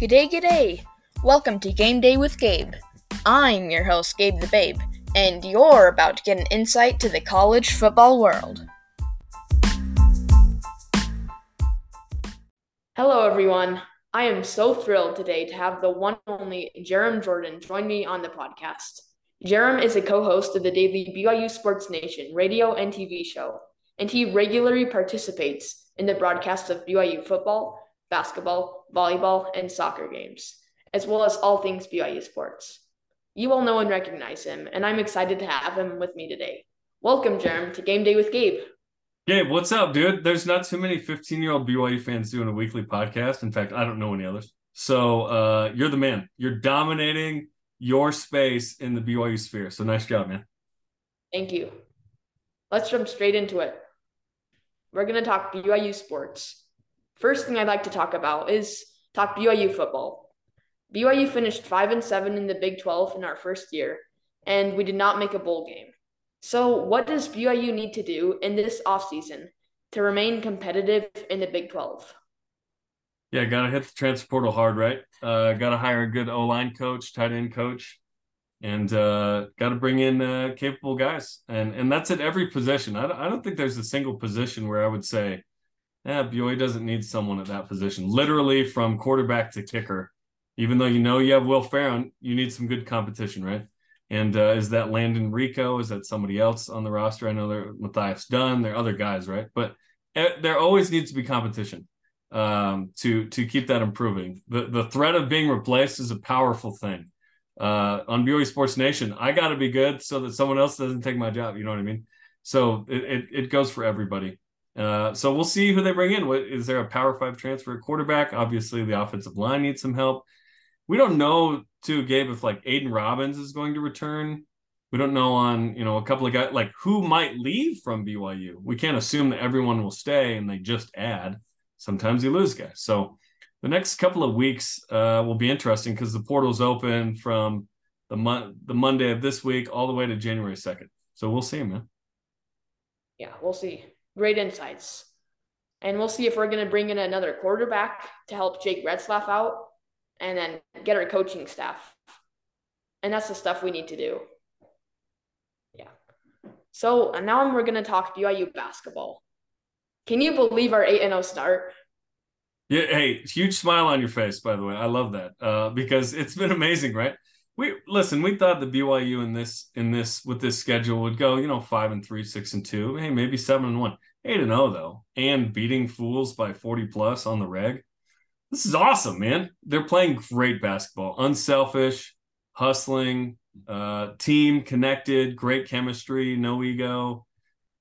G'day, g'day! Welcome to Game Day with Gabe. I'm your host, Gabe the Babe, and you're about to get an insight to the college football world. Hello, everyone. I am so thrilled today to have the one and only Jarom Jordan join me on the podcast. Jarom is a co host of the daily BYU Sports Nation radio and TV show, and he regularly participates in the broadcast of BYU football, basketball, volleyball, and soccer games, as well as all things BYU sports. You all know and recognize him, and I'm excited to have him with me today. Welcome, Jarom, to Game Day with Gabe. Gabe, what's up, dude? There's not too many 15 year old BYU fans doing a weekly podcast. In fact, I don't know any others. So uh, you're the man. You're dominating your space in the BYU sphere. So nice job, man. Thank you. Let's jump straight into it. We're going to talk BYU sports. First thing I'd like to talk about is talk BYU football. BYU finished 5 and 7 in the Big 12 in our first year, and we did not make a bowl game. So, what does BYU need to do in this offseason to remain competitive in the Big 12? Yeah, got to hit the transfer portal hard, right? Uh, got to hire a good O line coach, tight end coach, and uh, got to bring in uh, capable guys. And and that's at every position. I don't, I don't think there's a single position where I would say, yeah, BYU doesn't need someone at that position. Literally from quarterback to kicker. Even though you know you have Will Ferrin, you need some good competition, right? And uh, is that Landon Rico? Is that somebody else on the roster? I know they're Matthias Dunn. There are other guys, right? But eh, there always needs to be competition um, to to keep that improving. The the threat of being replaced is a powerful thing. Uh, on BYU Sports Nation, I got to be good so that someone else doesn't take my job. You know what I mean? So it it, it goes for everybody. Uh, so we'll see who they bring in. What is there a Power Five transfer quarterback? Obviously, the offensive line needs some help. We don't know too, Gabe, if like Aiden Robbins is going to return. We don't know on you know a couple of guys like who might leave from BYU. We can't assume that everyone will stay and they just add. Sometimes you lose guys. So the next couple of weeks uh, will be interesting because the portal's open from the the Monday of this week all the way to January second. So we'll see, man. Yeah, we'll see. Great insights, and we'll see if we're going to bring in another quarterback to help Jake Retzlaff out, and then get our coaching staff. And that's the stuff we need to do. Yeah. So now we're going to talk BYU basketball. Can you believe our 8 0 start? Yeah, hey, huge smile on your face, by the way. I love that uh, because it's been amazing, right? We listen. We thought the BYU in this in this with this schedule would go, you know, five and three, six and two, hey, maybe seven and one, eight and zero oh, though, and beating fools by forty plus on the reg. This is awesome, man. They're playing great basketball, unselfish, hustling, uh, team connected, great chemistry, no ego,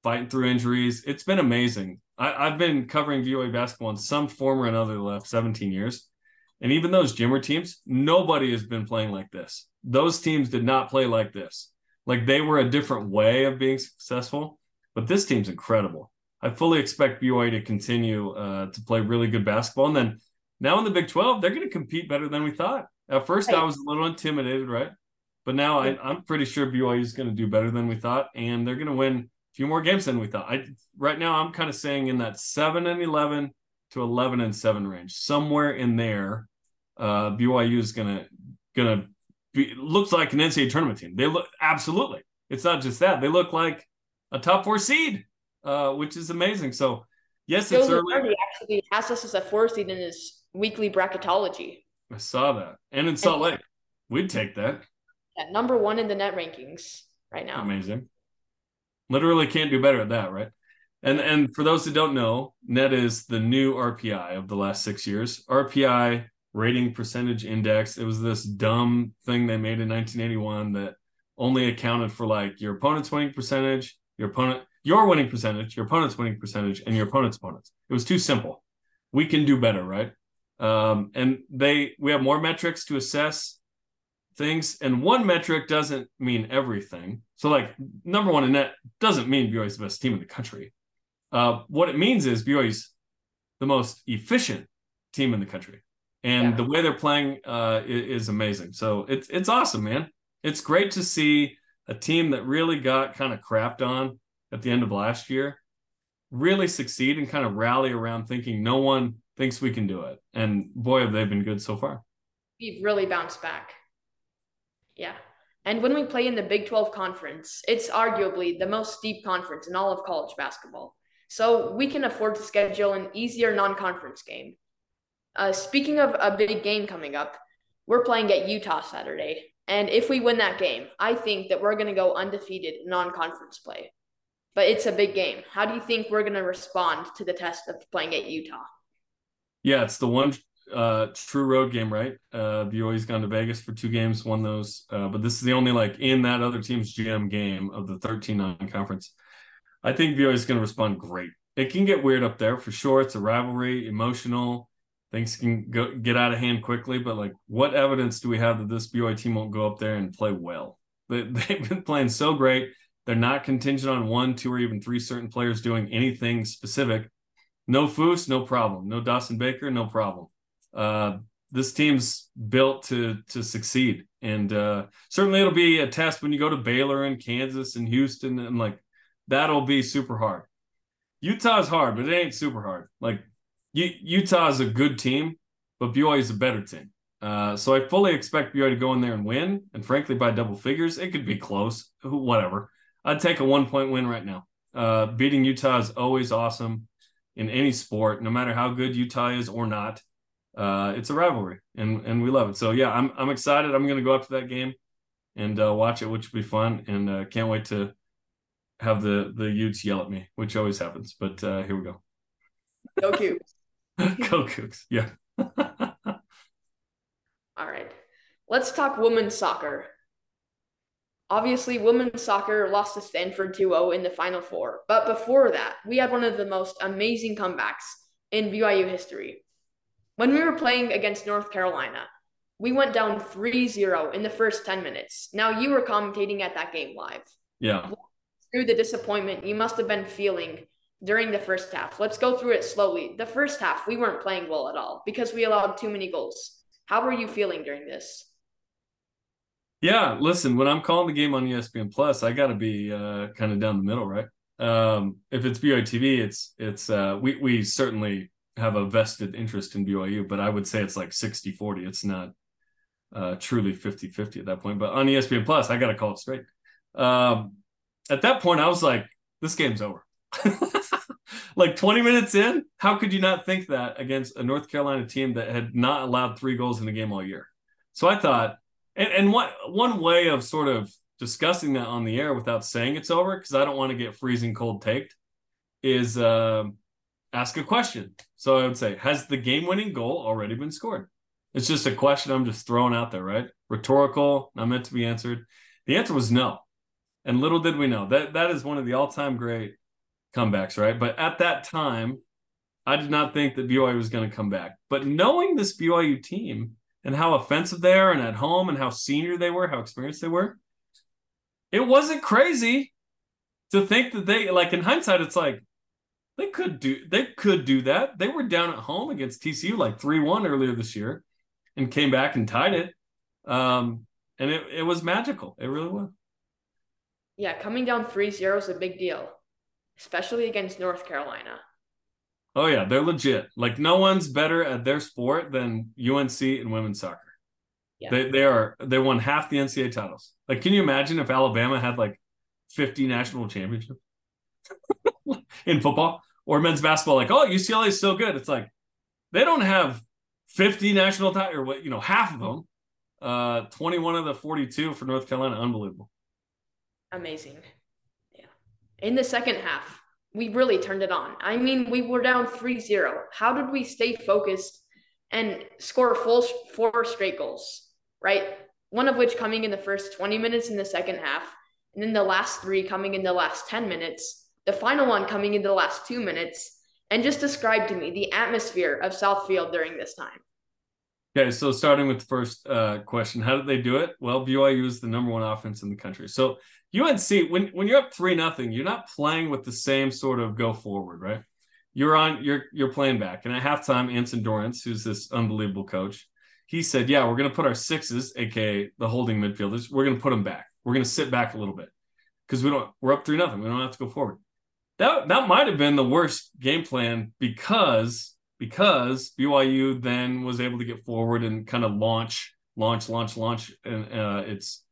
fighting through injuries. It's been amazing. I, have been covering BYU basketball in some form or another the last 17 years. And even those Jimmer teams, nobody has been playing like this. Those teams did not play like this. Like they were a different way of being successful, but this team's incredible. I fully expect BYU to continue uh, to play really good basketball. And then now in the Big 12, they're going to compete better than we thought. At first, I was a little intimidated, right? But now I, I'm pretty sure BYU is going to do better than we thought, and they're going to win a few more games than we thought. I right now I'm kind of saying in that seven and eleven to eleven and seven range, somewhere in there. Uh, BYU is gonna gonna be looks like an NCAA tournament team. They look absolutely. It's not just that they look like a top four seed, uh, which is amazing. So yes, it's early. Actually, has us as a four seed in his weekly bracketology. I saw that, and in Salt Lake, we'd take that. Yeah, number one in the net rankings right now. Amazing. Literally can't do better at that, right? And and for those that don't know, net is the new RPI of the last six years. RPI rating percentage index. It was this dumb thing they made in 1981 that only accounted for like your opponent's winning percentage, your opponent, your winning percentage, your opponent's winning percentage, and your opponent's opponents. It was too simple. We can do better, right? Um, and they we have more metrics to assess things, and one metric doesn't mean everything. So, like number one in net doesn't mean BYU's the best team in the country. Uh, what it means is BYU's the most efficient team in the country, and yeah. the way they're playing uh, is, is amazing. So it's it's awesome, man. It's great to see a team that really got kind of crapped on at the end of last year really succeed and kind of rally around thinking no one thinks we can do it. And boy, have they been good so far. We've really bounced back. Yeah. And when we play in the Big 12 conference, it's arguably the most deep conference in all of college basketball. So we can afford to schedule an easier non conference game. Uh, speaking of a big game coming up, we're playing at Utah Saturday. And if we win that game, I think that we're going to go undefeated non conference play. But it's a big game. How do you think we're going to respond to the test of playing at Utah? Yeah, it's the one uh, true road game, right? Uh, BYU's gone to Vegas for two games, won those. Uh, but this is the only like in that other team's GM game of the 13 non-conference. I think BYU is going to respond great. It can get weird up there for sure. It's a rivalry, emotional. Things can go get out of hand quickly, but like, what evidence do we have that this BYU team won't go up there and play well? They, they've been playing so great. They're not contingent on one, two, or even three certain players doing anything specific. No Foose, no problem. No Dawson Baker, no problem uh, this team's built to to succeed, and uh, certainly it'll be a test when you go to Baylor and Kansas and Houston, and like that'll be super hard. Utah's hard, but it ain't super hard. Like U- Utah is a good team, but BYU is a better team. Uh, so I fully expect BYU to go in there and win, and frankly, by double figures, it could be close. Whatever. I'd take a one point win right now. Uh, beating Utah is always awesome in any sport, no matter how good Utah is or not uh, it's a rivalry, and and we love it. So yeah, I'm I'm excited. I'm going to go up to that game and uh, watch it, which will be fun, and uh, can't wait to have the the Utes yell at me, which always happens. But uh, here we go. Go Cougs. go Cougs. Yeah. All right. Let's talk women's soccer. Obviously, women's soccer lost to Stanford 2 0 in the Final Four. But before that, we had one of the most amazing comebacks in BYU history. When we were playing against North Carolina, we went down 3-0 in the first 10 minutes. Now you were commentating at that game live. Yeah. Through the disappointment you must have been feeling during the first half. Let's go through it slowly. The first half, we weren't playing well at all because we allowed too many goals. How were you feeling during this? Yeah, listen, when I'm calling the game on ESPN Plus, I got to be uh, kind of down the middle, right? Um, if it's BYU TV, it's it's uh, we we certainly have a vested interest in BYU, but I would say it's like 60 40. It's not uh, truly 50 50 at that point. But on ESPN Plus, I got to call it straight. Um, at that point, I was like, this game's over. like 20 minutes in, how could you not think that against a North Carolina team that had not allowed three goals in the game all year? So I thought, and, and what one way of sort of discussing that on the air without saying it's over, because I don't want to get freezing cold taked, is uh, ask a question. So I would say, has the game winning goal already been scored? It's just a question I'm just throwing out there, right? Rhetorical, not meant to be answered. The answer was no. And little did we know that that is one of the all time great comebacks, right? But at that time, I did not think that BYU was going to come back. But knowing this BYU team and how offensive they are and at home and how senior they were, how experienced they were, it wasn't crazy to think that they, like in hindsight, it's like, they could do they could do that. They were down at home against TCU like 3-1 earlier this year and came back and tied it. Um, and it, it was magical. It really was. Yeah, coming down 3-0 is a big deal, especially against North Carolina. Oh yeah, they're legit. Like no one's better at their sport than UNC and women's soccer. Yeah. They they are they won half the NCAA titles. Like, can you imagine if Alabama had like 50 national championships in football? or men's basketball, like, oh, UCLA is so good. It's like they don't have 50 national titles, or what, you know, half of them. Uh, 21 of the 42 for North Carolina. Unbelievable. Amazing. Yeah. In the second half, we really turned it on. I mean, we were down 3 0. How did we stay focused and score full four straight goals, right? One of which coming in the first 20 minutes in the second half, and then the last three coming in the last 10 minutes the final one coming in the last two minutes, and just describe to me the atmosphere of South Field during this time. Okay, so starting with the first uh, question, how did they do it? Well, BYU is the number one offense in the country. So UNC, when when you're up three nothing, you're not playing with the same sort of go forward, right? You're on, you're you're playing back. And at halftime, Anson Dorrance, who's this unbelievable coach, he said, "Yeah, we're going to put our sixes, aka the holding midfielders, we're going to put them back. We're going to sit back a little bit because we don't. We're up three nothing. We don't have to go forward." that that might have been the worst game plan because because BYU then was able to get forward and kind of launch, launch, launch, launch, and uh, it's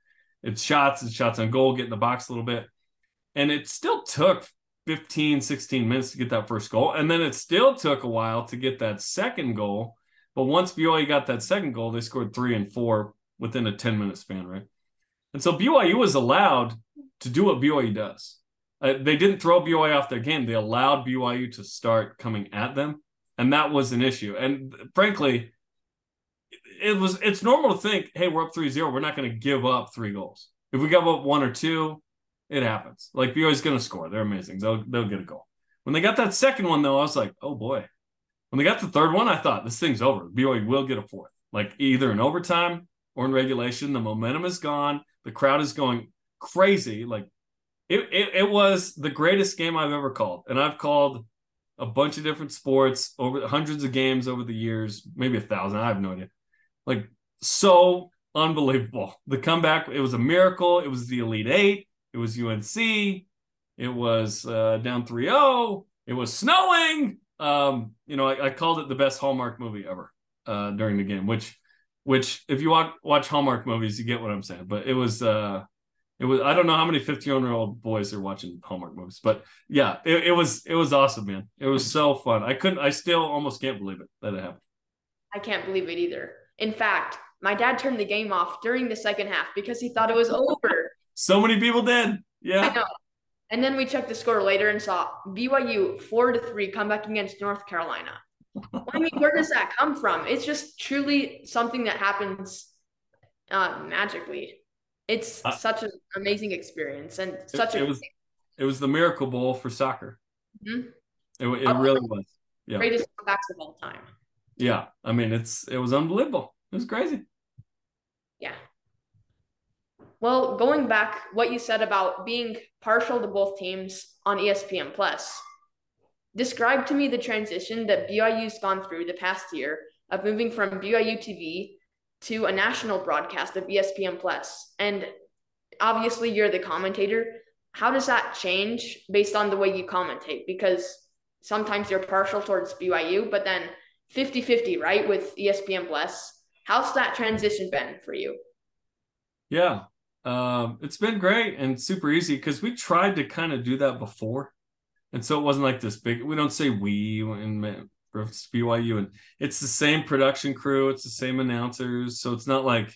it's shots and shots on goal, get in the box a little bit, and it still took 15, 16 minutes to get that first goal, and then it still took a while to get that second goal. But once BYU got that second goal, they scored three and four within a 10 minute span, right? And so BYU was allowed to do what BYU does. Uh, they didn't throw BYU off their game. They allowed BYU to start coming at them, and that was an issue. And frankly, it was it's normal to think, hey, we're up 3-0. We're not going to give up three goals. If we give up one or two, it happens. Like BYU's going to score. They're amazing. They'll they'll get a goal. When they got that second one, though, I was like, oh boy. When they got the third one, I thought this thing's over. BYU will get a fourth, like either in overtime or in regulation. The momentum is gone. The crowd is going crazy. Like it, it, it was the greatest game I've ever called, and I've called a bunch of different sports over hundreds of games over the years, maybe a thousand. I have no idea. Like so unbelievable. The comeback, it was a miracle. It was the Elite Eight. It was UNC. It was uh, down 3-0. It was snowing. Um, you know, I, I, called it the best Hallmark movie ever uh, during the game, which which if you watch watch Hallmark movies, you get what I'm saying. But it was uh it was I don't know how many 15 year old boys are watching Hallmark movies, but yeah, it, it, was it was awesome, man. It was so fun. I couldn't I still almost can't believe it that it happened. I can't believe it either. In fact, my dad turned the game off during the second half because he thought it was over. so many people did. Yeah. And then we checked the score later and saw BYU four to three come back against North Carolina. I mean, where does that come from? It's just truly something that happens uh, magically. It's uh, such an amazing experience and such a. It was, it was the Miracle Bowl for soccer. Mm-hmm. It, it oh, really was. Yeah. Greatest comebacks of all time. Yeah, I mean, it's it was unbelievable. It was crazy. Yeah. Well, going back, what you said about being partial to both teams on ESPN Plus, describe to me the transition that BYU's gone through the past year of moving from BYU TV to a national broadcast of ESPN Plus. And obviously, you're the commentator. How does that change based on the way you commentate? Because sometimes you're partial towards BYU, but then 50 50, right, with ESPN Plus. How's that transition been for you? Yeah, um, it's been great and super easy because we tried to kind of do that before. And so it wasn't like this big, we don't say we in BYU, and it's the same production crew, it's the same announcers. So it's not like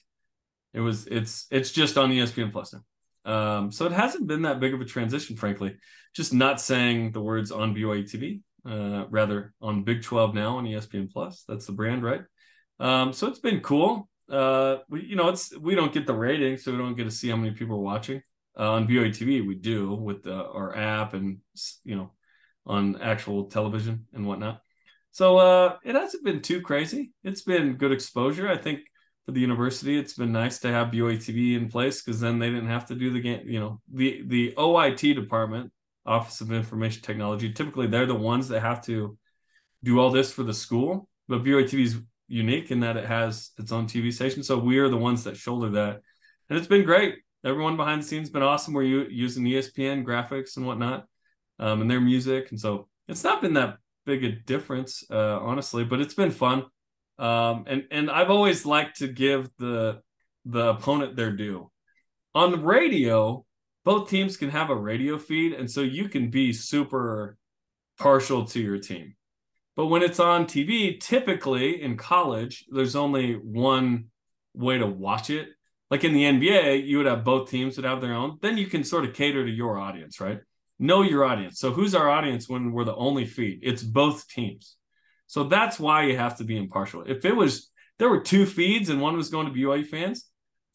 it was, it's, it's just on ESPN Plus now. Um, so it hasn't been that big of a transition, frankly. Just not saying the words on BYU TV, uh, rather on Big 12 now on ESPN Plus. That's the brand, right? Um, so it's been cool. Uh, we, you know, it's we don't get the ratings, so we don't get to see how many people are watching. Uh, on BYU TV, we do with the, our app and you know on actual television and whatnot. So uh, it hasn't been too crazy. It's been good exposure. I think for the university, it's been nice to have BYU TV in place because then they didn't have to do the game. You know, the the OIT department, Office of Information Technology, typically they're the ones that have to do all this for the school. But BYU TV is unique in that it has its own TV station. So we are the ones that shoulder that, and it's been great. Everyone behind the scenes has been awesome. We're using ESPN graphics and whatnot, um, and their music, and so it's not been that big a difference, uh, honestly. But it's been fun, um, and and I've always liked to give the the opponent their due. On the radio, both teams can have a radio feed, and so you can be super partial to your team. But when it's on TV, typically in college, there's only one way to watch it. Like in the NBA, you would have both teams would have their own. Then you can sort of cater to your audience, right? Know your audience. So who's our audience when we're the only feed? It's both teams. So that's why you have to be impartial. If it was there were two feeds and one was going to BYU fans,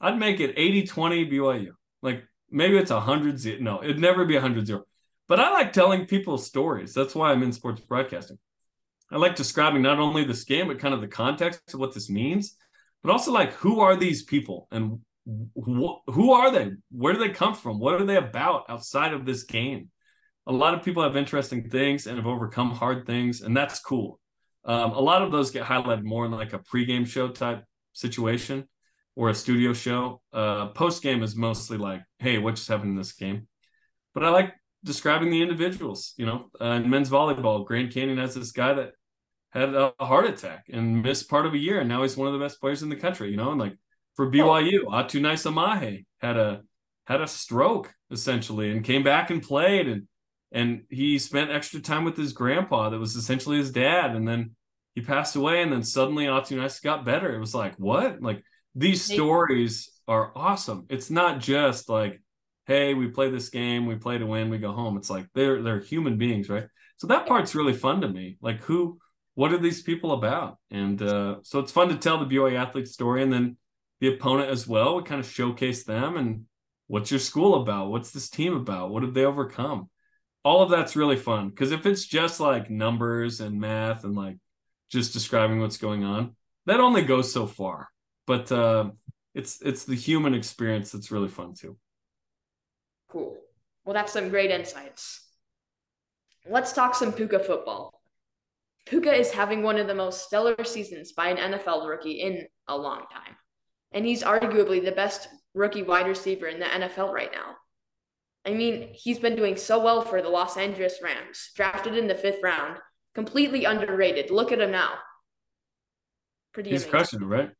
I'd make it 80-20 BYU. Like maybe it's a hundred zero. No, it'd never be a hundred zero. But I like telling people stories. That's why I'm in sports broadcasting. I like describing not only this game, but kind of the context of what this means, but also like who are these people and wh- who are they? Where do they come from? What are they about outside of this game? A lot of people have interesting things and have overcome hard things, and that's cool. Um, a lot of those get highlighted more in like a pregame show type situation or a studio show. Uh, Post game is mostly like, hey, what just happened in this game? But I like describing the individuals. You know, uh, in men's volleyball, Grand Canyon has this guy that had a heart attack and missed part of a year, and now he's one of the best players in the country. You know, and like for BYU, oh. Atunai Samahe had a had a stroke essentially and came back and played and and he spent extra time with his grandpa that was essentially his dad and then he passed away and then suddenly Atunai got better. It was like, what? Like these stories are awesome. It's not just like, hey, we play this game, we play to win, we go home. It's like they're they're human beings, right? So that part's really fun to me. Like who what are these people about? And uh, so it's fun to tell the BYU athlete story and then the opponent as well. We kind of showcase them and what's your school about? What's this team about? What did they overcome? All of that's really fun because if it's just like numbers and math and like just describing what's going on, that only goes so far. But uh, it's it's the human experience that's really fun too. Cool. Well, that's some great insights. Let's talk some Puka football. Puka is having one of the most stellar seasons by an NFL rookie in a long time. And he's arguably the best rookie wide receiver in the NFL right now. I mean, he's been doing so well for the Los Angeles Rams, drafted in the fifth round, completely underrated. Look at him now. Pretty he's amazing. crushing it, right?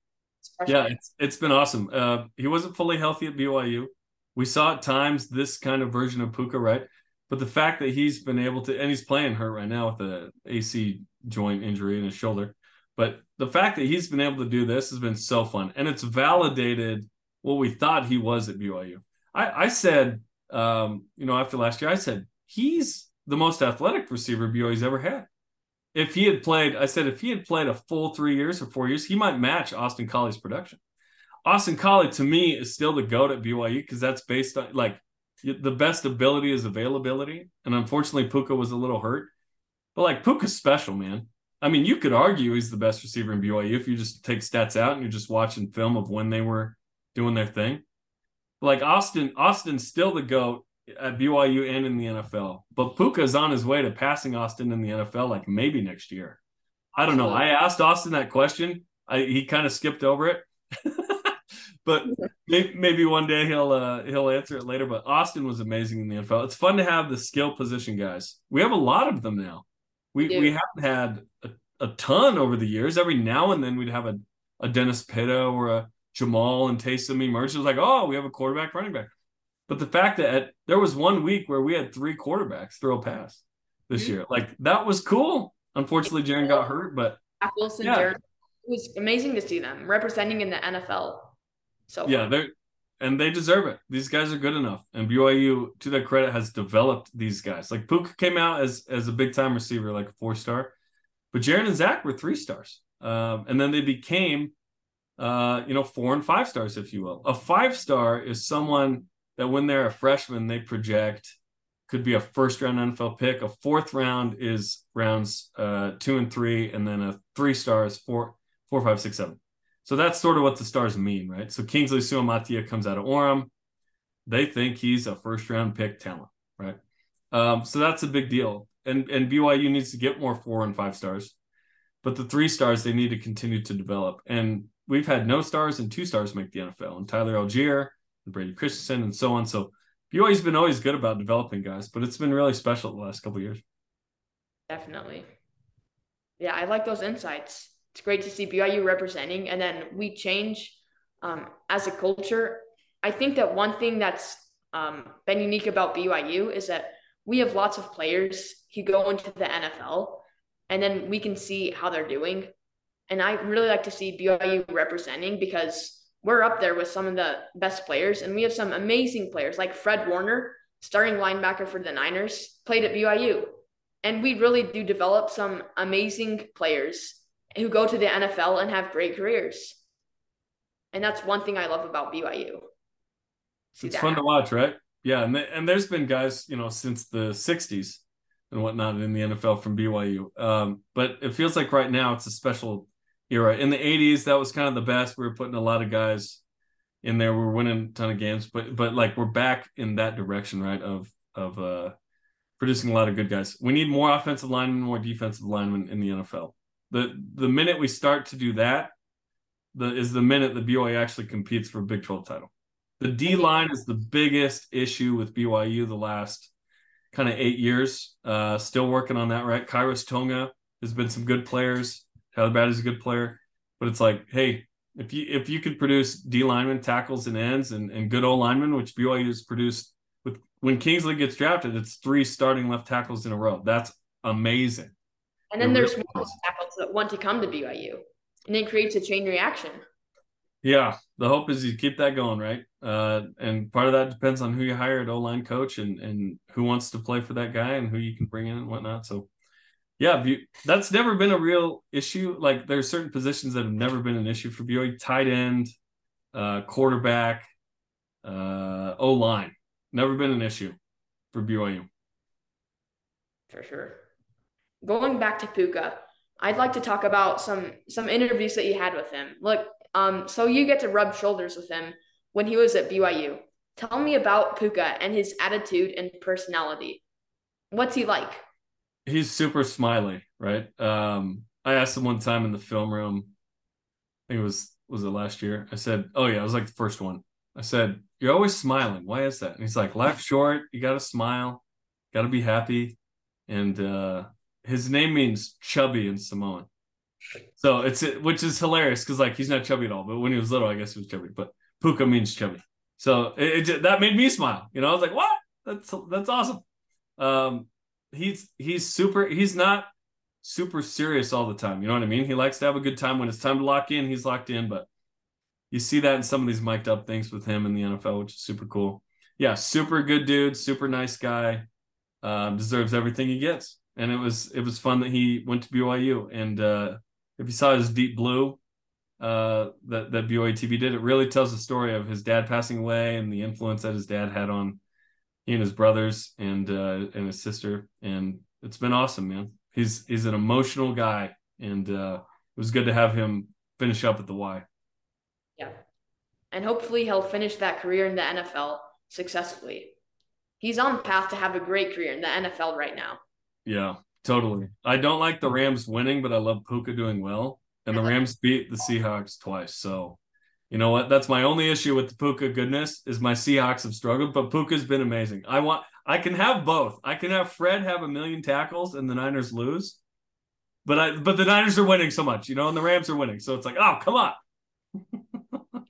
Crushing yeah, it. it's it's been awesome. Uh, he wasn't fully healthy at BYU. We saw at times this kind of version of Puka, right? But the fact that he's been able to, and he's playing hurt right now with the AC joint injury in his shoulder. But the fact that he's been able to do this has been so fun, and it's validated what we thought he was at BYU. I, I said, um, you know, after last year, I said he's the most athletic receiver BYU's ever had. If he had played, I said if he had played a full three years or four years, he might match Austin Collie's production. Austin Collie to me is still the goat at BYU because that's based on like the best ability is availability, and unfortunately Puka was a little hurt. But like Puka's special, man. I mean, you could argue he's the best receiver in BYU if you just take stats out and you're just watching film of when they were doing their thing. Like Austin, Austin's still the GOAT at BYU and in the NFL. But Puka's on his way to passing Austin in the NFL like maybe next year. I don't know. I asked Austin that question. I, he kind of skipped over it. but maybe, maybe, one day he'll uh, he'll answer it later. But Austin was amazing in the NFL. It's fun to have the skill position guys. We have a lot of them now. We we haven't had a, a ton over the years. Every now and then we'd have a, a Dennis Pitta or a Jamaal and Taysom emerged. It was like, oh, we have a quarterback, running back. But the fact that at, there was one week where we had three quarterbacks throw a pass this year, like that was cool. Unfortunately, Jaren got hurt, but Zach Wilson, yeah. Jaren, it was amazing to see them representing in the NFL. So yeah, they're and they deserve it. These guys are good enough, and BYU, to their credit, has developed these guys. Like Puka came out as as a big time receiver, like a four star, but Jaren and Zach were three stars, um, and then they became uh, you know, four and five stars, if you will. A five star is someone that when they're a freshman, they project could be a first round NFL pick. A fourth round is rounds uh, two and three, and then a three star is four, four, five, six, seven. So that's sort of what the stars mean, right? So Kingsley Suamataia comes out of Orem. They think he's a first round pick talent, right? Um, so that's a big deal. And and BYU needs to get more four and five stars, but the three stars they need to continue to develop. And we've had no stars and two stars make the NFL, and Tyler Allgeier and Brady Christensen and so on. So BYU's been always good about developing guys, but it's been really special the last couple years. Definitely. Yeah, I like those insights. It's great to see BYU representing, and then we change um, as a culture. I think that one thing that's um, been unique about BYU is that we have lots of players who go into the NFL, and then we can see how they're doing and I really like to see BYU representing because we're up there with some of the best players, and we have some amazing players like Fred Warner, starting linebacker for the Niners, played at BYU. And we really do develop some amazing players who go to the NFL and have great careers. And that's one thing I love about BYU. See it's fun to watch, right? Yeah, and th- and there's been guys, you know, since the '60s and whatnot in the NFL from BYU. Um, but it feels like right now it's a special you're right. In the 80s, that was kind of the best. We were putting a lot of guys in there. We were winning a ton of games, but but like we're back in that direction, right? Of of uh producing a lot of good guys. We need more offensive linemen, more defensive linemen in the NFL. The the minute we start to do that, the is the minute the BYU actually competes for a Big 12 title. The D line is the biggest issue with BYU the last kind of eight years. Uh, still working on that, right? Khyiris Tonga has been some good players. Tyler Batty is a good player, but it's like, hey, if you if you could produce D linemen, tackles, and ends, and, and good O linemen, which BYU has produced with when Kingsley gets drafted, it's three starting left tackles in a row. That's amazing. And then it there's really more tackles that want to come to BYU, and it creates a chain reaction. Yeah, the hope is you keep that going, right? Uh, and part of that depends on who you hire at O line coach and and who wants to play for that guy and who you can bring in and whatnot. So yeah, that's never been a real issue. Like there's certain positions that have never been an issue for BYU: tight end, uh, quarterback, uh, O line. Never been an issue for BYU. For sure. Going back to Puka, I'd like to talk about some some interviews that you had with him. Look, um, so you get to rub shoulders with him when he was at BYU. Tell me about Puka and his attitude and personality. What's he like? He's super smiley, right? Um, I asked him one time in the film room. I think it was was it last year. I said, "Oh yeah, it was like the first one." I said, "You're always smiling. Why is that?" And he's like, "Life's short. You got to smile. Got to be happy." And uh, his name means chubby in Samoan, so it's which is hilarious because like he's not chubby at all. But when he was little, I guess he was chubby. But puka means chubby, so it, it that made me smile. You know, I was like, "What? That's that's awesome." Um, he's he's super he's not super serious all the time. You know what I mean? He likes to have a good time when it's time to lock in, he's locked in, but you see that in some of these mic'd up things with him in the NFL, which is super cool. Yeah, super good dude, super nice guy. Um, deserves everything he gets. And it was it was fun that he went to BYU. And uh, if you saw his deep blue uh, that that BYU TV did, it really tells the story of his dad passing away and the influence that his dad had on he and his brothers and uh, and his sister, and it's been awesome, man. He's he's an emotional guy, and uh, it was good to have him finish up at the Y. Yeah, and hopefully he'll finish that career in the NFL successfully. He's on path to have a great career in the NFL right now. Yeah, totally. I don't like the Rams winning, but I love Puka doing well. And the Rams beat the Seahawks twice, so you know what? That's my only issue with the Puka goodness is my Seahawks have struggled, but Puka's been amazing. I want I can have both. I can have Fred have a million tackles and the Niners lose. But I but the Niners are winning so much, you know, and the Rams are winning. So it's like, oh, come on.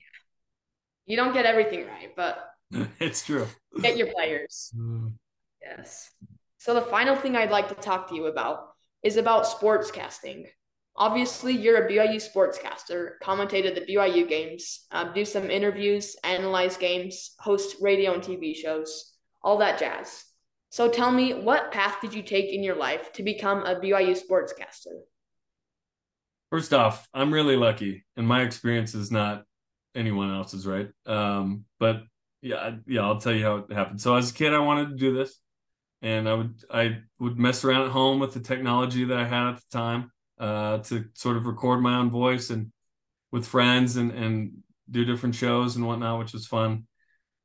you don't get everything right, but it's true. Get your players. Mm. Yes. So the final thing I'd like to talk to you about is about sportscasting obviously you're a BYU sportscaster, commentated the BYU games, uh, do some interviews, analyze games, host radio and TV shows, all that jazz. So tell me, what path did you take in your life to become a BYU sportscaster? First off, I'm really lucky, and my experience is not anyone else's, right? Um, but yeah, yeah, I'll tell you how it happened. So as a kid, I wanted to do this, and I would I would mess around at home with the technology that I had at the time uh, to sort of record my own voice and with friends and and do different shows and whatnot, which was fun.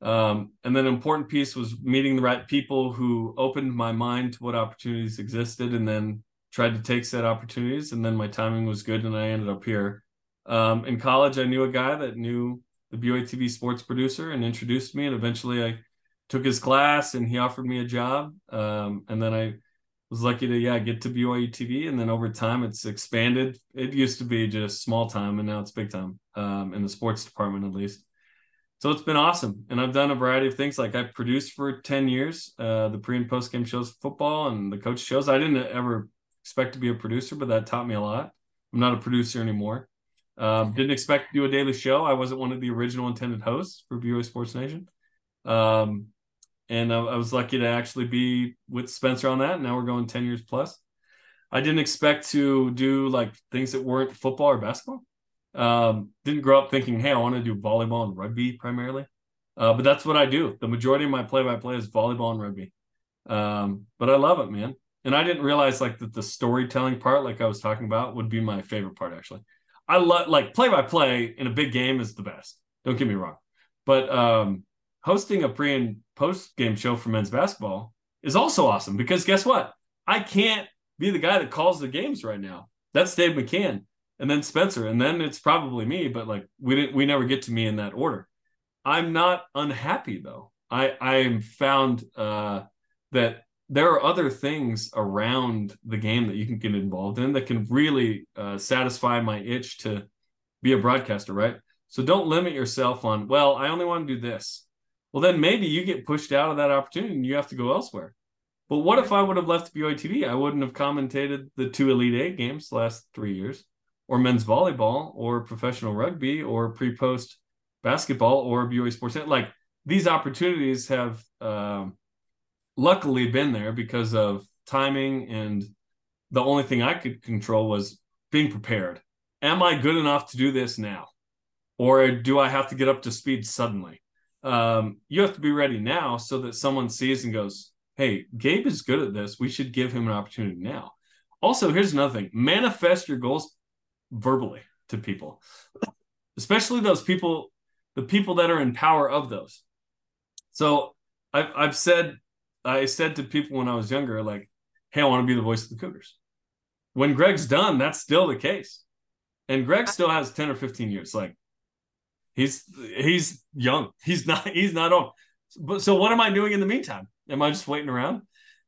Um, and then an important piece was meeting the right people who opened my mind to what opportunities existed and then tried to take said opportunities. And then my timing was good and I ended up here. Um, in college, I knew a guy that knew the BYU TV sports producer and introduced me. And eventually I took his class and he offered me a job. Um, and then I was lucky to yeah get to BYU TV, and then over time it's expanded. It used to be just small time, and now it's big time um, in the sports department at least. So it's been awesome, and I've done a variety of things. Like I produced for ten years uh, the pre and post game shows, football, and the coach shows. I didn't ever expect to be a producer, but that taught me a lot. I'm not a producer anymore. Um, didn't expect to do a daily show. I wasn't one of the original intended hosts for BYU Sports Nation. Um, and I, I, was lucky to actually be with Spencer on that. Now we're going ten years plus. I didn't expect to do like things that weren't football or basketball. Um, didn't grow up thinking, hey, I want to do volleyball and rugby primarily. Uh, but that's what I do. The majority of my play-by-play is volleyball and rugby. Um, but I love it, man. And I didn't realize like that the storytelling part, like I was talking about, would be my favorite part. Actually, I love like play-by-play in a big game is the best. Don't get me wrong, but um, hosting a pre and post game show for men's basketball is also awesome because guess what? I can't be the guy that calls the games right now. That's Dave McCann and then Spencer and then it's probably me, but like we didn't we never get to me in that order. I'm not unhappy though. I I am found uh, that there are other things around the game that you can get involved in that can really uh, satisfy my itch to be a broadcaster, right? So don't limit yourself on, well, I only want to do this. Well, then maybe you get pushed out of that opportunity and you have to go elsewhere. But what if I would have left BYU TV? I wouldn't have commentated the two Elite Eight games the last three years, or men's volleyball, or professional rugby, or pre post basketball, or BYU Sports. Like these opportunities have um, luckily been there because of timing and the only thing I could control was being prepared. Am I good enough to do this now? Or do I have to get up to speed suddenly? Um, you have to be ready now so that someone sees and goes, hey, Gabe is good at this. We should give him an opportunity now. Also, here's another thing manifest your goals verbally to people, especially those people, the people that are in power of those. So I've, I've said I said to people when I was younger, like, hey, I want to be the voice of the Cougars. When Greg's done, that's still the case. And Greg still has 10 or 15 years. Like he's he's young. He's not he's not old. But so what am I doing in the meantime? Am I just waiting around?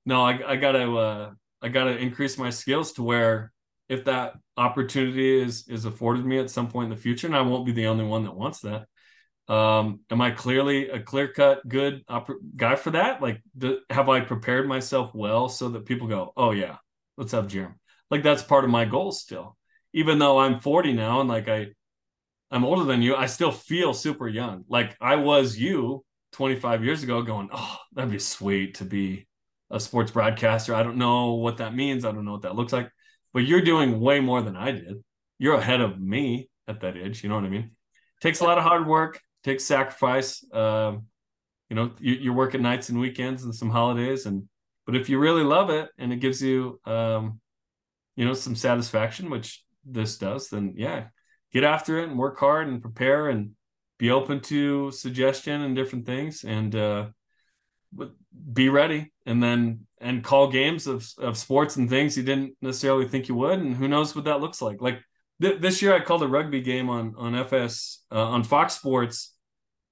No, I, I gotta uh I gotta increase my skills to where if that opportunity is is afforded me at some point in the future, and I won't be the only one that wants that, um, am I clearly a clear cut good op- guy for that? Like, the, have I prepared myself well so that people go, oh yeah, let's have Jarom. Like that's part of my goal still. Even though I'm 40 now and like I, I'm older than you, I still feel super young. Like I was you 25 years ago, going, oh, that'd be sweet to be a sports broadcaster. I don't know what that means. I don't know what that looks like, but you're doing way more than I did. You're ahead of me at that age. You know what I mean? Takes a lot of hard work takes sacrifice. Um, you know, you, you're working nights and weekends and some holidays, and but if you really love it and it gives you, um, you know, some satisfaction, which this does, then yeah, get after it and work hard and prepare and be open to suggestion and different things and uh, be ready and then and call games of of sports and things you didn't necessarily think you would and who knows what that looks like like th- this year I called a rugby game on on FS uh, on Fox Sports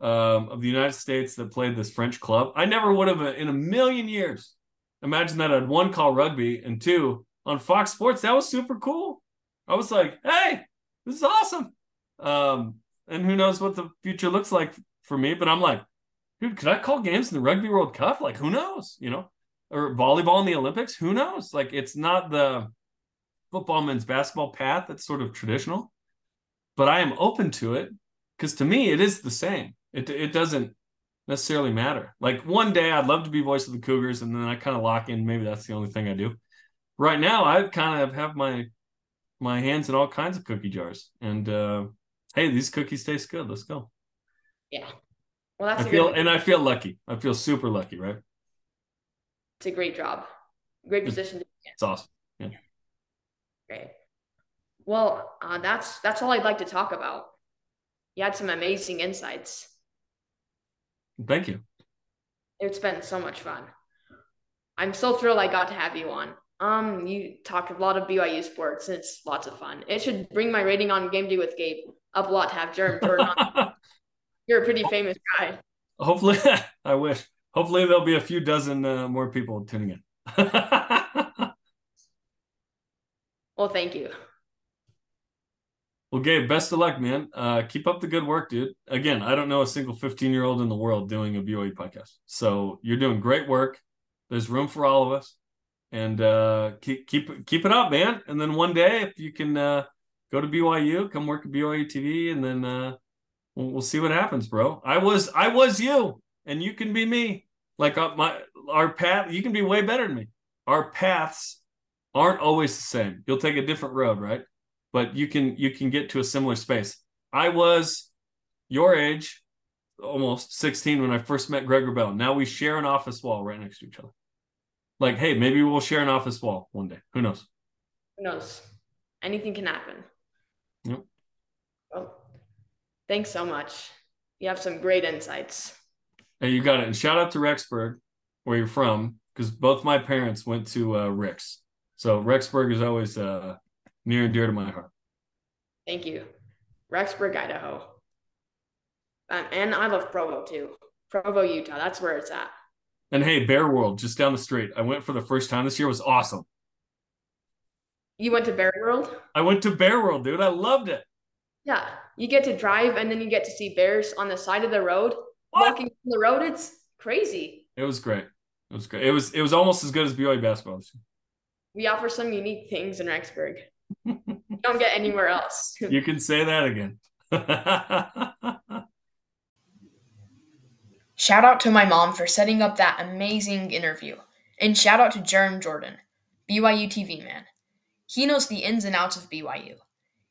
um, of the United States that played this French club. I never would have in a million years imagined that I'd one call rugby and two on Fox Sports. That was super cool. I was like, hey, this is awesome. Um, and who knows what the future looks like for me, but I'm like, dude, could I call games in the Rugby World Cup? Like, who knows? You know, or volleyball in the Olympics? Who knows? Like, it's not the football men's basketball path that's sort of traditional, but I am open to it because to me it is the same. It it doesn't necessarily matter. Like one day I'd love to be voice of the Cougars, and then I kind of lock in. Maybe that's the only thing I do. Right now, I kind of have my my hands in all kinds of cookie jars, and uh, hey, these cookies taste good. Let's go. Yeah. Well, that's I feel and I feel lucky. I feel super lucky, right? It's a great job, great position. It's awesome. Yeah. Great. Well, uh, that's that's all I'd like to talk about. You had some amazing insights. Thank you. It's been so much fun. I'm so thrilled I got to have you on. Um, you talked a lot of BYU sports, and it's lots of fun. It should bring my rating on Game Day with Gabe up a lot to have Jarom Jordan on. You're a pretty famous guy. Hopefully, I wish. Hopefully, there'll be a few dozen uh, more people tuning in. well, thank you. Well, Gabe, best of luck, man. Uh, keep up the good work, dude. Again, I don't know a single 15 year old in the world doing a BYU podcast. So you're doing great work. There's room for all of us. And uh, keep keep keep it up, man. And then one day, if you can uh, go to BYU, come work at BYU TV, and then uh, we'll, we'll see what happens, bro. I was I was you, and you can be me. Like uh, my our path, you can be way better than me. Our paths aren't always the same. You'll take a different road, right? but you can you can get to a similar space. I was your age, almost 16 when I first met Greg Wrubell. Now we share an office wall right next to each other. Like, hey, maybe we'll share an office wall one day. Who knows? Who knows? Anything can happen. Yep. Well, thanks so much. You have some great insights. Hey, you got it. And shout out to Rexburg, where you're from, because both my parents went to uh, Ricks. So Rexburg is always uh, near and dear to my heart. Thank you. Rexburg, Idaho. Um, and I love Provo too. Provo, Utah. That's where it's at. And hey, Bear World just down the street. I went for the first time this year. It was awesome. You went to Bear World? I went to Bear World, dude. I loved it. Yeah, you get to drive and then you get to see bears on the side of the road What? walking on the road. It's crazy. It was great. It was great. It was it was almost as good as BYU basketball. this We offer some unique things in Rexburg. you don't get anywhere else. you can say that again. Shout out to my mom for setting up that amazing interview. And shout out to Jarom Jordan, BYU TV man. He knows the ins and outs of BYU.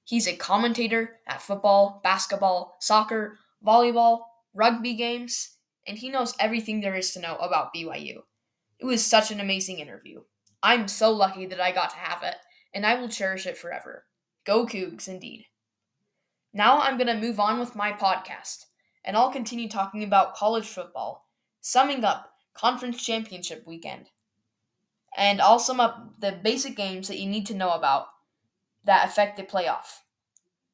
He's a commentator at football, basketball, soccer, volleyball, rugby games, and he knows everything there is to know about BYU. It was such an amazing interview. I'm so lucky that I got to have it, and I will cherish it forever. Go Cougs, indeed. Now I'm going to move on with my podcast and I'll continue talking about college football, summing up conference championship weekend. And I'll sum up the basic games that you need to know about that affect the playoff.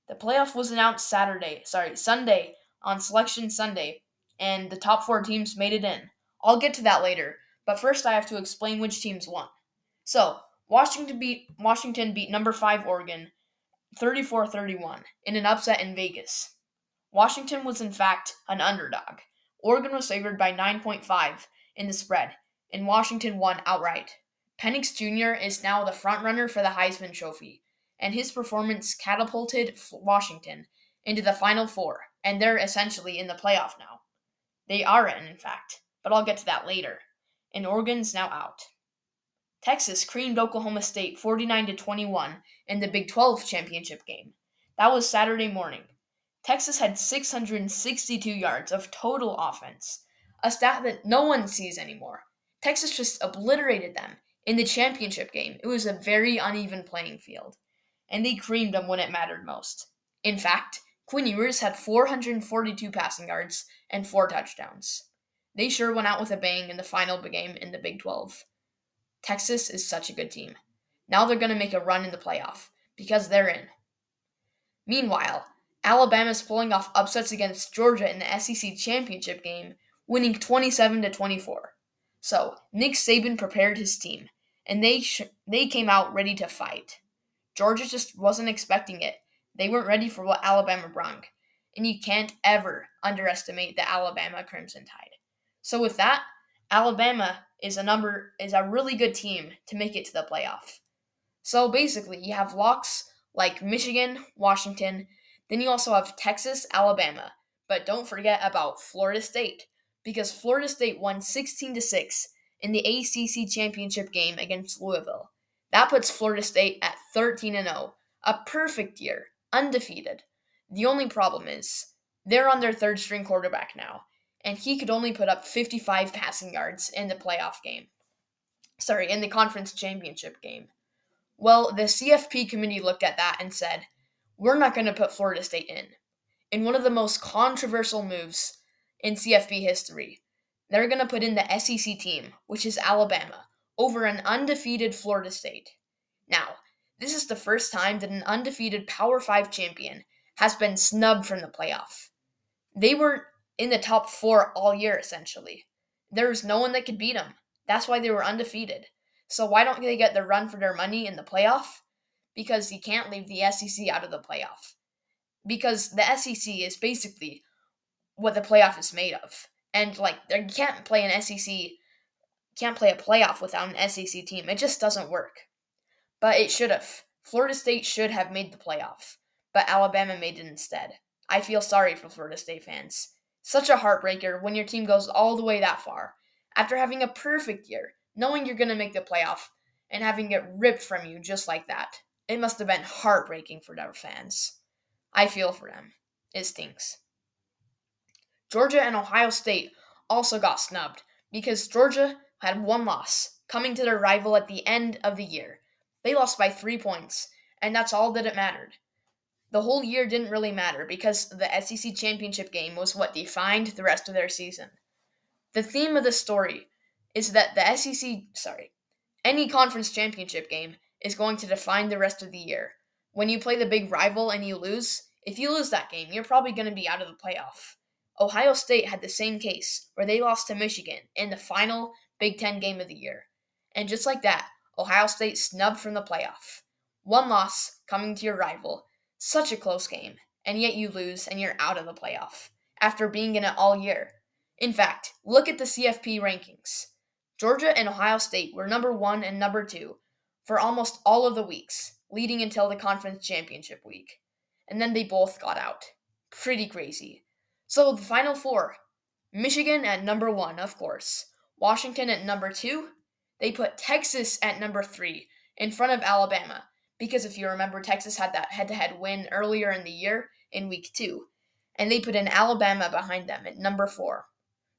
The playoff was announced Saturday, sorry, Sunday on Selection Sunday, and the top four teams made it in. I'll get to that later, but first I have to explain which teams won. So, Washington beat Washington beat number 5 Oregon 34-31 in an upset in Vegas. Washington was in fact an underdog. Oregon was favored by 9.5 in the spread, and Washington won outright. Penix Jr. is now the frontrunner for the Heisman Trophy, and his performance catapulted Washington into the Final Four, and they're essentially in the playoff now. They are in, in fact, but I'll get to that later. And Oregon's now out. Texas creamed Oklahoma State 49 to 21 in the Big 12 championship game. That was Saturday morning. Texas had 662 yards of total offense, a stat that no one sees anymore. Texas just obliterated them in the championship game. It was a very uneven playing field, and they creamed them when it mattered most. In fact, Quinn Ewers had 442 passing yards and four touchdowns. They sure went out with a bang in the final game in the Big 12. Texas is such a good team. Now they're going to make a run in the playoff because they're in. Meanwhile, Alabama's pulling off upsets against Georgia in the SEC championship game, winning 27 to 24. So, Nick Saban prepared his team, and they sh- they came out ready to fight. Georgia just wasn't expecting it. They weren't ready for what Alabama brought, and you can't ever underestimate the Alabama Crimson Tide. So with that, Alabama is a number is a really good team to make it to the playoff. So basically, you have locks like Michigan, Washington, then you also have Texas, Alabama. But don't forget about Florida State because Florida State won 16 to 6 in the ACC championship game against Louisville. That puts Florida State at 13 and 0, a perfect year, undefeated. The only problem is they're on their third string quarterback now, and he could only put up 55 passing yards in the playoff game. Sorry, in the conference championship game. Well, the CFP committee looked at that and said, we're not going to put Florida State in. In one of the most controversial moves in CFB history, they're going to put in the SEC team, which is Alabama, over an undefeated Florida State. Now, this is the first time that an undefeated Power 5 champion has been snubbed from the playoff. They were in the top four all year, essentially. There was no one that could beat them. That's why they were undefeated. So, why don't they get the run for their money in the playoff? Because you can't leave the SEC out of the playoff. Because the SEC is basically what the playoff is made of. And like you can't play an SEC can't play a playoff without an SEC team. It just doesn't work. But it should have. Florida State should have made the playoff, but Alabama made it instead. I feel sorry for Florida State fans. Such a heartbreaker when your team goes all the way that far after having a perfect year, knowing you're going to make the playoff and having it ripped from you just like that. It must have been heartbreaking for their fans. I feel for them. It stinks. Georgia and Ohio State also got snubbed because Georgia had one loss, coming to their rival at the end of the year. They lost by three points, and that's all that it mattered. The whole year didn't really matter because the SEC championship game was what defined the rest of their season. The theme of the story is that the SEC, sorry, any conference championship game is going to define the rest of the year. When you play the big rival and you lose, if you lose that game, you're probably going to be out of the playoff. Ohio State had the same case where they lost to Michigan in the final Big Ten game of the year. And just like that, Ohio State snubbed from the playoff. One loss coming to your rival. Such a close game, and yet you lose and you're out of the playoff after being in it all year. In fact, look at the CFP rankings. Georgia and Ohio State were number one and number two for almost all of the weeks, leading until the conference championship week. And then they both got out. Pretty crazy. So the final four Michigan at number one, of course, Washington at number two. They put Texas at number three in front of Alabama because if you remember, Texas had that head to head win earlier in the year in week two. And they put in Alabama behind them at number four.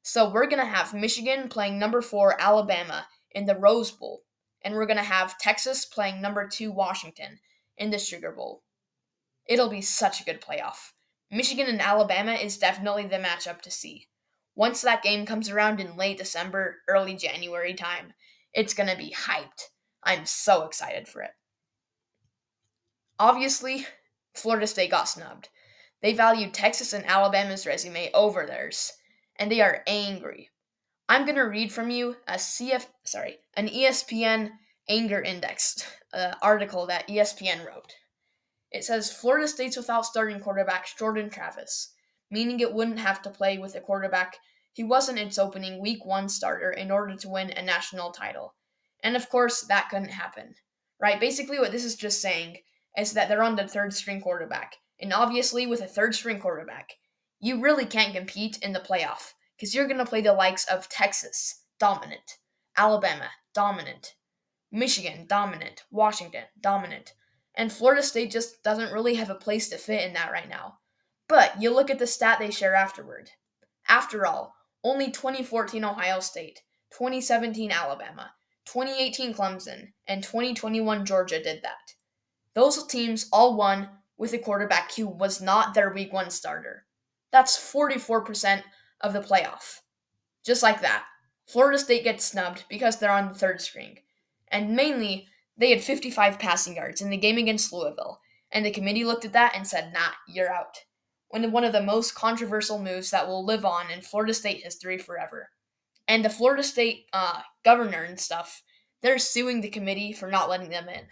So we're going to have Michigan playing number four Alabama in the Rose Bowl. And we're going to have Texas playing number two Washington in the Sugar Bowl. It'll be such a good playoff. Michigan and Alabama is definitely the matchup to see. Once that game comes around in late December, early January time, it's going to be hyped. I'm so excited for it. Obviously, Florida State got snubbed. They valued Texas and Alabama's resume over theirs, and they are angry. I'm going to read from you a CF sorry, an ESPN anger index uh, article that ESPN wrote. It says Florida State's without starting quarterback Jordan Travis, meaning it wouldn't have to play with a quarterback he wasn't its opening week 1 starter in order to win a national title. And of course, that couldn't happen. Right? Basically what this is just saying is that they're on the third string quarterback. And obviously with a third string quarterback, you really can't compete in the playoff because you're going to play the likes of Texas, dominant, Alabama, dominant, Michigan, dominant, Washington, dominant. And Florida State just doesn't really have a place to fit in that right now. But you look at the stat they share afterward. After all, only 2014 Ohio State, 2017 Alabama, 2018 Clemson, and 2021 Georgia did that. Those teams all won with a quarterback who was not their week one starter. That's 44% of the playoff. Just like that. Florida State gets snubbed because they're on the third string. And mainly, they had 55 passing yards in the game against Louisville, and the committee looked at that and said, nah, you're out. When one of the most controversial moves that will live on in Florida State history forever. And the Florida State uh, governor and stuff, they're suing the committee for not letting them in.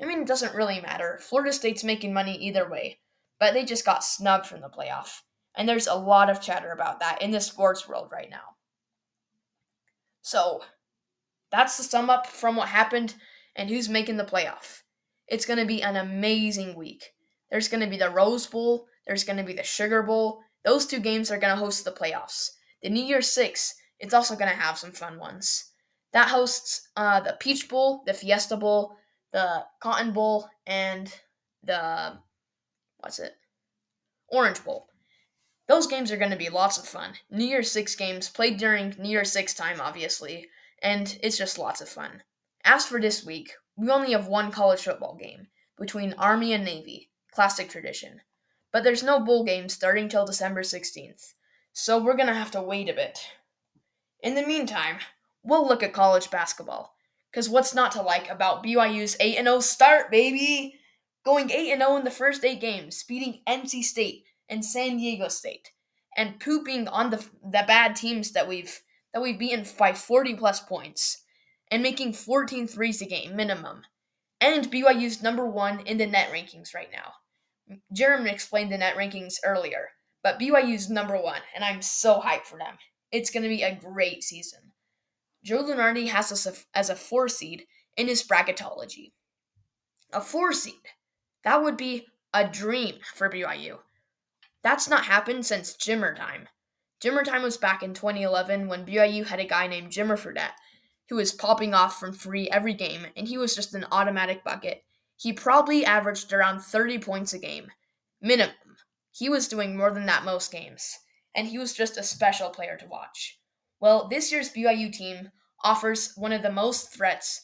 I mean, it doesn't really matter. Florida State's making money either way, but they just got snubbed from the playoff. And there's a lot of chatter about that in the sports world right now. So, that's the sum up from what happened and who's making the playoff. It's going to be an amazing week. There's going to be the Rose Bowl, there's going to be the Sugar Bowl. Those two games are going to host the playoffs. The New Year's Six, it's also going to have some fun ones. That hosts uh, the Peach Bowl, the Fiesta Bowl, the Cotton Bowl, and the what's it? Orange Bowl. Those games are going to be lots of fun. New Year's Six games played during New Year's Six time, obviously, and it's just lots of fun. As for this week, we only have one college football game between Army and Navy, classic tradition. But there's no bowl game starting till December 16th, so we're gonna have to wait a bit. In the meantime, we'll look at college basketball. Because what's not to like about BYU's 8 0 start, baby? Going 8 0 in the first eight games, beating NC State and San Diego State, and pooping on the, the bad teams that we've that we've beaten by 40 plus points and making 14 threes a game minimum. And BYU's number one in the net rankings right now. Jeremy explained the net rankings earlier, but BYU's number one, and I'm so hyped for them. It's going to be a great season. Joe Lunardi has us as a four seed in his bracketology. A four seed. That would be a dream for BYU. That's not happened since Jimmer time. Jimmer time was back in 2011 when BYU had a guy named Jimmer Fredette who was popping off from free every game, and he was just an automatic bucket. He probably averaged around 30 points a game, minimum. He was doing more than that most games, and he was just a special player to watch. Well, this year's BYU team offers one of the most threats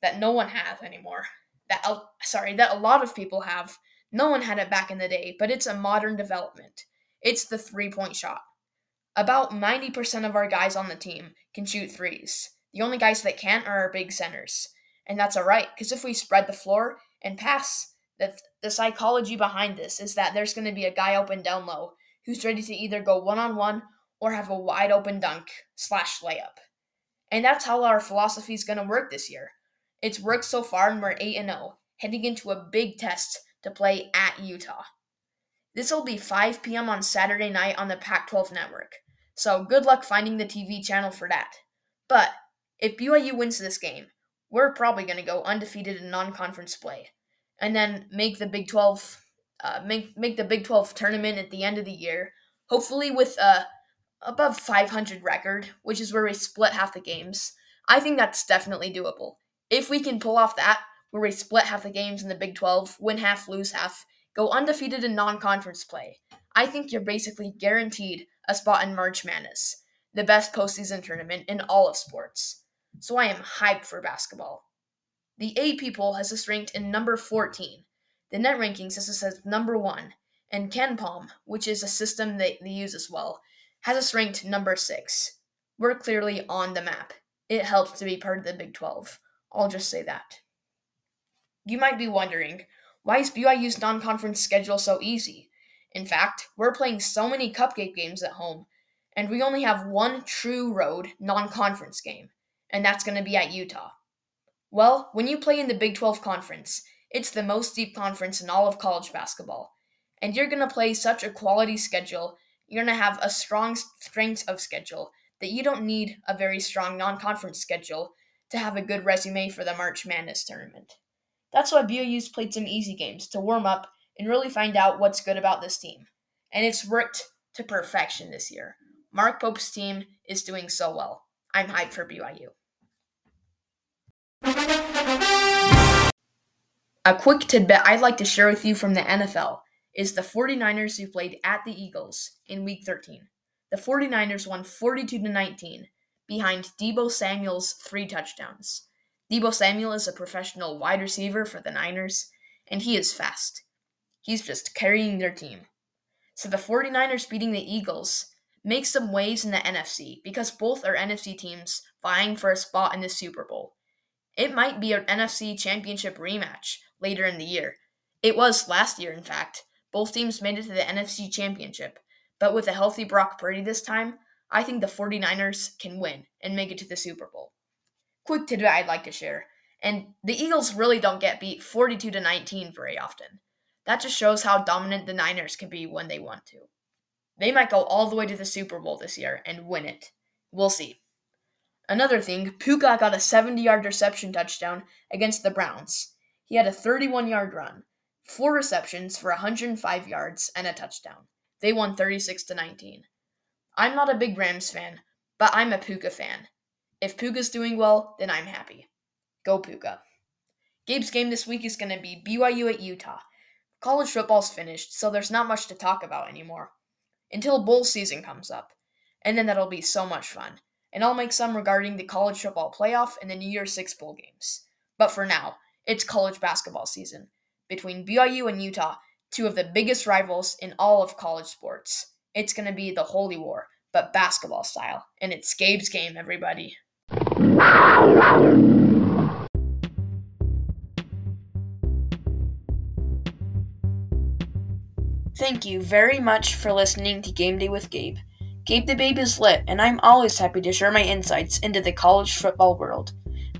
that no one has anymore. That sorry, that a lot of people have. No one had it back in the day, but it's a modern development. It's the three-point shot. About 90% of our guys on the team can shoot threes. The only guys that can't are our big centers. And that's all right, because if we spread the floor and pass, the, the psychology behind this is that there's going to be a guy open down low who's ready to either go one on one or have a wide open dunk slash layup. And that's how our philosophy is going to work this year. It's worked so far, and we're 8 0, heading into a big test to play at Utah. This will be 5 p.m. on Saturday night on the Pac 12 network, so good luck finding the TV channel for that. But if BYU wins this game, we're probably going to go undefeated in non-conference play, and then make the Big 12 uh, make make the Big 12 tournament at the end of the year, hopefully with a above 500 record, which is where we split half the games. I think that's definitely doable. If we can pull off that, where we split half the games in the Big 12, win half, lose half, go undefeated in non-conference play, I think you're basically guaranteed a spot in March Madness, the best postseason tournament in all of sports so I am hyped for basketball. The AP poll has us ranked in number 14. The net rankings has us as number 1, and KenPom, which is a system that they use as well, has us ranked number 6. We're clearly on the map. It helps to be part of the Big 12. I'll just say that. You might be wondering, why is BYU's non conference schedule so easy? In fact, we're playing so many cupcake games at home, and we only have one true road non conference game and that's going to be at Utah. Well, when you play in the Big 12 Conference, it's the most deep conference in all of college basketball. And you're going to play such a quality schedule, you're going to have a strong strength of schedule that you don't need a very strong non conference schedule to have a good resume for the March Madness tournament. That's why BYU's played some easy games to warm up and really find out what's good about this team. And it's worked to perfection this year. Mark Pope's team is doing so well. I'm hyped for BYU. A quick tidbit I'd like to share with you from the NFL is the 49ers who played at the Eagles in week 13. The 49ers won 42 to 19 behind Deebo Samuel's three touchdowns. Deebo Samuel is a professional wide receiver for the Niners, and he is fast. He's just carrying their team. So the 49ers beating the Eagles makes some waves in the NFC because both are NFC teams vying for a spot in the Super Bowl. It might be an NFC championship rematch later in the year. It was last year, in fact. Both teams made it to the NFC championship. But with a healthy Brock Purdy this time, I think the 49ers can win and make it to the Super Bowl. Quick tidbit I'd like to share. And the Eagles really don't get beat 42 to 19 very often. That just shows how dominant the Niners can be when they want to. They might go all the way to the Super Bowl this year and win it. We'll see. Another thing, Puka got a 70 yard reception touchdown against the Browns. He had a 31 yard run, four receptions for 105 yards, and a touchdown. They won 36 to 19. I'm not a big Rams fan, but I'm a Puka fan. If Puka's doing well, then I'm happy. Go Puka. Gabe's game this week is going to be BYU at Utah. College football's finished, so there's not much to talk about anymore. Until bowl season comes up. And then that'll be so much fun and I'll make some regarding the college football playoff and the New Year's Six bowl games. But for now, it's college basketball season between BYU and Utah, two of the biggest rivals in all of college sports. It's going to be the Holy War, but basketball style, and it's Gabe's game, everybody. Thank you very much for listening to Game Day with Gabe. Gabe the Babe is lit, and I'm always happy to share my insights into the college football world.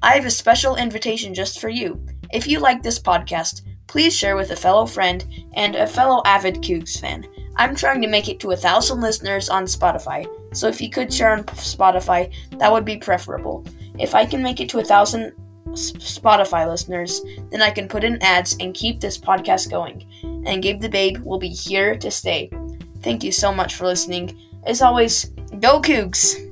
I have a special invitation just for you. If you like this podcast, please share with a fellow friend and a fellow avid Cougs fan. I'm trying to make it to a thousand listeners on Spotify, so if you could share on Spotify, that would be preferable. If I can make it to a thousand Spotify listeners, then I can put in ads and keep this podcast going. And Gabe the Babe will be here to stay. Thank you so much for listening. As always, go Cougs!